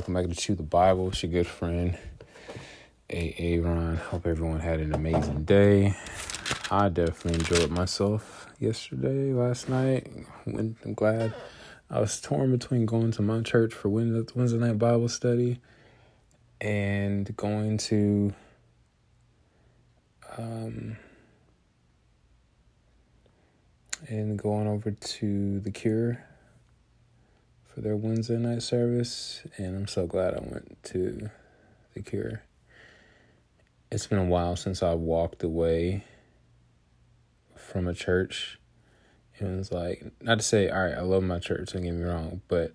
Welcome back to Chew the Bible. It's your good friend, A. Aaron. Hope everyone had an amazing day. I definitely enjoyed myself yesterday, last night. I'm glad I was torn between going to my church for Wednesday night Bible study and going to um and going over to the Cure for their Wednesday night service, and I'm so glad I went to the Cure. It's been a while since I walked away from a church. It was like, not to say, all right, I love my church, don't get me wrong, but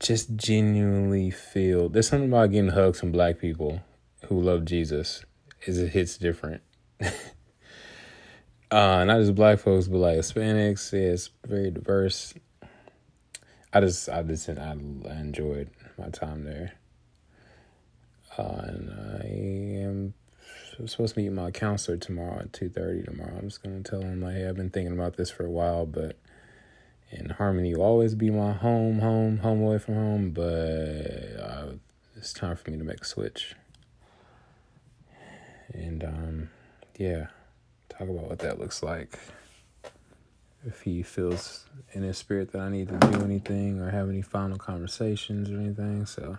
just genuinely feel there's something about getting hugs from black people who love Jesus is it hits different. uh, not just black folks, but like Hispanics. Yeah, it's very diverse. I just, I just, I enjoyed my time there. Uh, and I am supposed to meet my counselor tomorrow at two thirty tomorrow. I'm just gonna tell him like, hey, I've been thinking about this for a while, but in Harmony will always be my home, home, home away from home. But uh, it's time for me to make a switch. And um, yeah, talk about what that looks like if he feels in his spirit that I need to do anything or have any final conversations or anything. So,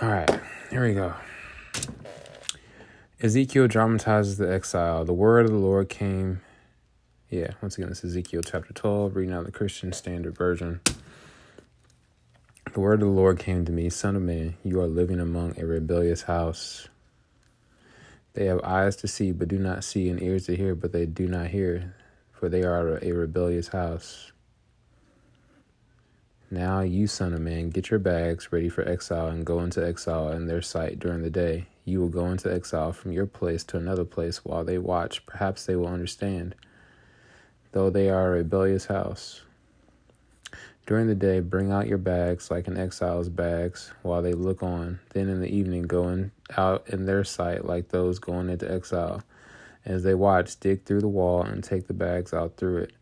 all right, here we go. Ezekiel dramatizes the exile. The word of the Lord came. Yeah, once again, this is Ezekiel chapter 12, reading out the Christian Standard Version. The word of the Lord came to me, Son of man, you are living among a rebellious house. They have eyes to see, but do not see, and ears to hear, but they do not hear for they are a rebellious house. Now, you son of man, get your bags ready for exile and go into exile in their sight during the day. You will go into exile from your place to another place while they watch. Perhaps they will understand, though they are a rebellious house. During the day, bring out your bags like an exile's bags while they look on. Then in the evening, go in, out in their sight like those going into exile. As they watch, dig through the wall and take the bags out through it.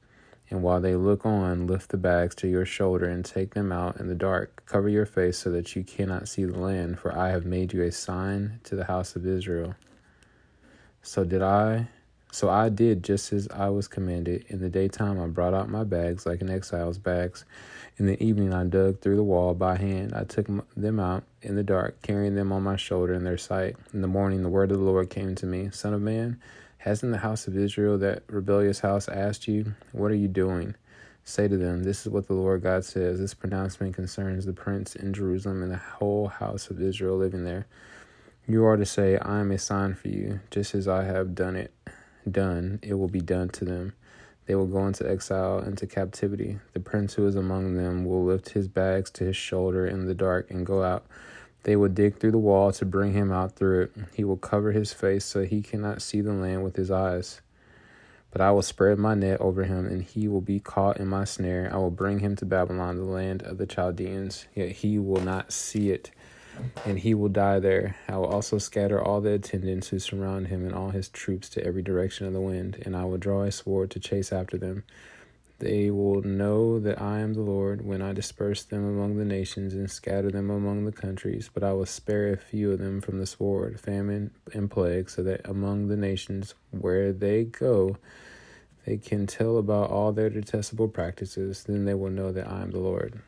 And while they look on, lift the bags to your shoulder and take them out in the dark. Cover your face so that you cannot see the land, for I have made you a sign to the house of Israel. So did I so I did just as I was commanded. In the daytime, I brought out my bags like an exile's bags. In the evening, I dug through the wall by hand. I took them out in the dark, carrying them on my shoulder in their sight. In the morning, the word of the Lord came to me Son of man, Hasn't the house of Israel, that rebellious house, asked you, What are you doing? Say to them, This is what the Lord God says. This pronouncement concerns the prince in Jerusalem and the whole house of Israel living there. You are to say, I am a sign for you, just as I have done it. Done, it will be done to them. They will go into exile, into captivity. The prince who is among them will lift his bags to his shoulder in the dark and go out. They will dig through the wall to bring him out through it. He will cover his face so he cannot see the land with his eyes. But I will spread my net over him, and he will be caught in my snare. I will bring him to Babylon, the land of the Chaldeans, yet he will not see it, and he will die there. I will also scatter all the attendants who surround him and all his troops to every direction of the wind, and I will draw a sword to chase after them. They will know that I am the Lord when I disperse them among the nations and scatter them among the countries, but I will spare a few of them from the sword, famine, and plague, so that among the nations where they go, they can tell about all their detestable practices. Then they will know that I am the Lord.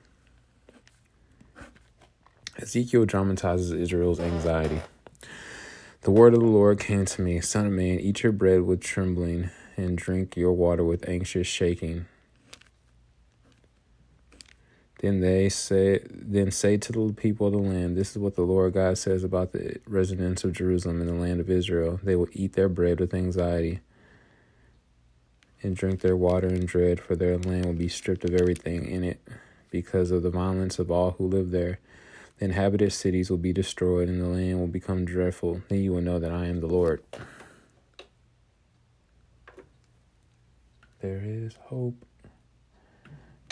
Ezekiel dramatizes Israel's anxiety. The word of the Lord came to me Son of man, eat your bread with trembling, and drink your water with anxious shaking. Then they say, then say to the people of the land, This is what the Lord God says about the residents of Jerusalem and the land of Israel. They will eat their bread with anxiety and drink their water in dread, for their land will be stripped of everything in it because of the violence of all who live there. The inhabited cities will be destroyed, and the land will become dreadful. Then you will know that I am the Lord. There is hope.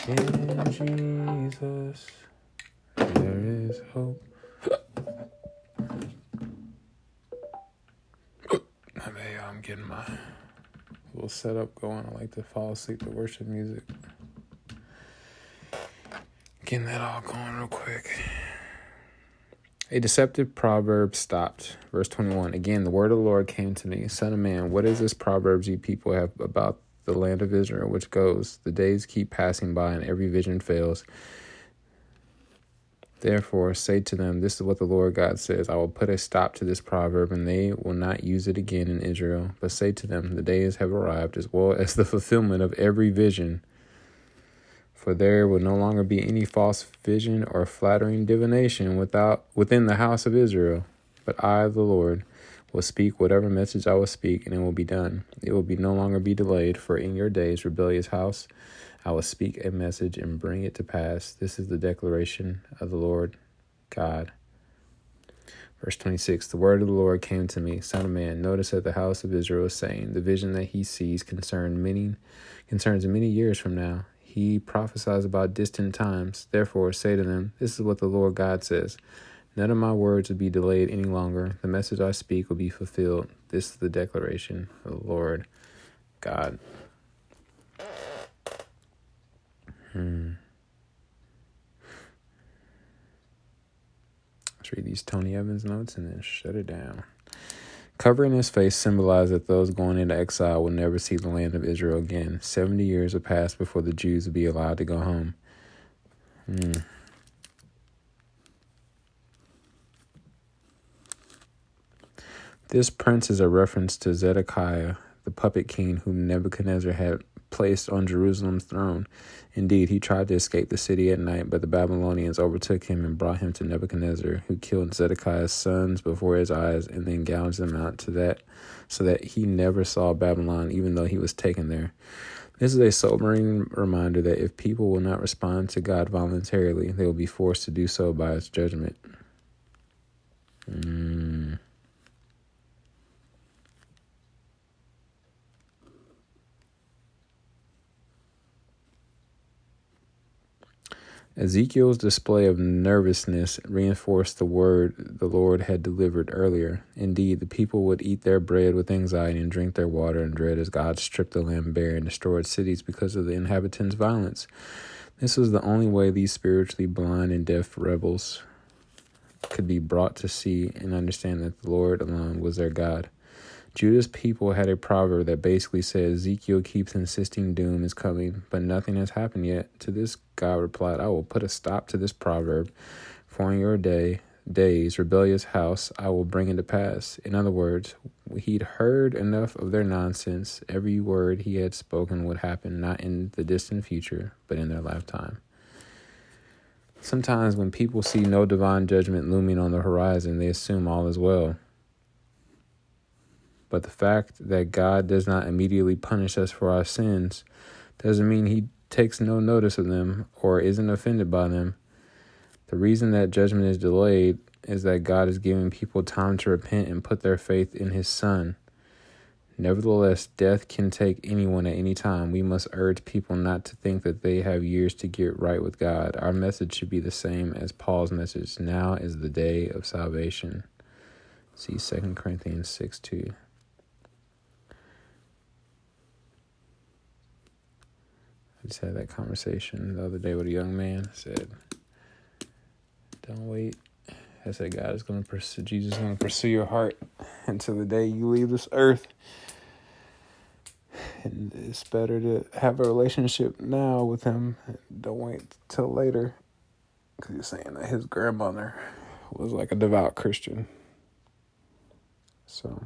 In Jesus, there is hope. I'm getting my little setup going. I like to fall asleep to worship music. getting that all going real quick. A deceptive proverb stopped. Verse 21. Again, the word of the Lord came to me Son of man, what is this proverb you people have about the land of Israel, which goes, The days keep passing by, and every vision fails. Therefore, say to them, This is what the Lord God says I will put a stop to this proverb, and they will not use it again in Israel. But say to them, The days have arrived, as well as the fulfillment of every vision. For there will no longer be any false vision or flattering divination without within the house of Israel. But I, the Lord, will speak whatever message I will speak, and it will be done. It will be no longer be delayed, for in your days, rebellious house, I will speak a message and bring it to pass. This is the declaration of the Lord God. Verse 26 The word of the Lord came to me, Son of man, notice that the house of Israel is saying, The vision that he sees concern many, concerns many years from now. He prophesies about distant times. Therefore, say to them, This is what the Lord God says. None of my words will be delayed any longer. The message I speak will be fulfilled. This is the declaration of the Lord God. Hmm. Let's read these Tony Evans notes and then shut it down. Covering his face symbolized that those going into exile would never see the land of Israel again. Seventy years would pass before the Jews would be allowed to go home. Hmm. This prince is a reference to Zedekiah, the puppet king whom Nebuchadnezzar had placed on Jerusalem's throne. Indeed, he tried to escape the city at night, but the Babylonians overtook him and brought him to Nebuchadnezzar, who killed Zedekiah's sons before his eyes and then gouged them out to that so that he never saw Babylon even though he was taken there. This is a sobering reminder that if people will not respond to God voluntarily, they will be forced to do so by his judgment. Mm. Ezekiel's display of nervousness reinforced the word the Lord had delivered earlier. Indeed, the people would eat their bread with anxiety and drink their water in dread as God stripped the land bare and destroyed cities because of the inhabitants' violence. This was the only way these spiritually blind and deaf rebels could be brought to see and understand that the Lord alone was their God. Judah's people had a proverb that basically said Ezekiel keeps insisting doom is coming, but nothing has happened yet. To this, God replied, I will put a stop to this proverb. For in your day, days, rebellious house, I will bring it to pass. In other words, he'd heard enough of their nonsense. Every word he had spoken would happen not in the distant future, but in their lifetime. Sometimes when people see no divine judgment looming on the horizon, they assume all is well. But the fact that God does not immediately punish us for our sins doesn't mean he takes no notice of them or isn't offended by them. The reason that judgment is delayed is that God is giving people time to repent and put their faith in his Son. Nevertheless, death can take anyone at any time. We must urge people not to think that they have years to get right with God. Our message should be the same as Paul's message. Now is the day of salvation. See 2 Corinthians 6 2. I just had that conversation the other day with a young man. I said, "Don't wait." I said, "God is going to pursue. Jesus is going to pursue your heart until the day you leave this earth." And it's better to have a relationship now with him. Don't wait till later. Because he's saying that his grandmother was like a devout Christian. So.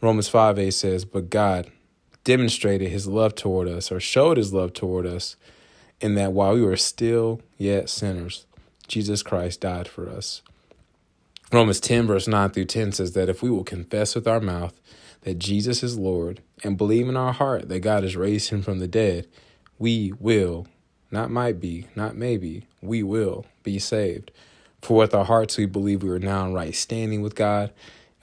Romans 5 8 says, But God demonstrated his love toward us, or showed his love toward us, in that while we were still yet sinners, Jesus Christ died for us. Romans 10, verse 9 through 10 says that if we will confess with our mouth that Jesus is Lord and believe in our heart that God has raised him from the dead, we will, not might be, not maybe, we will be saved. For with our hearts we believe we are now in right standing with God,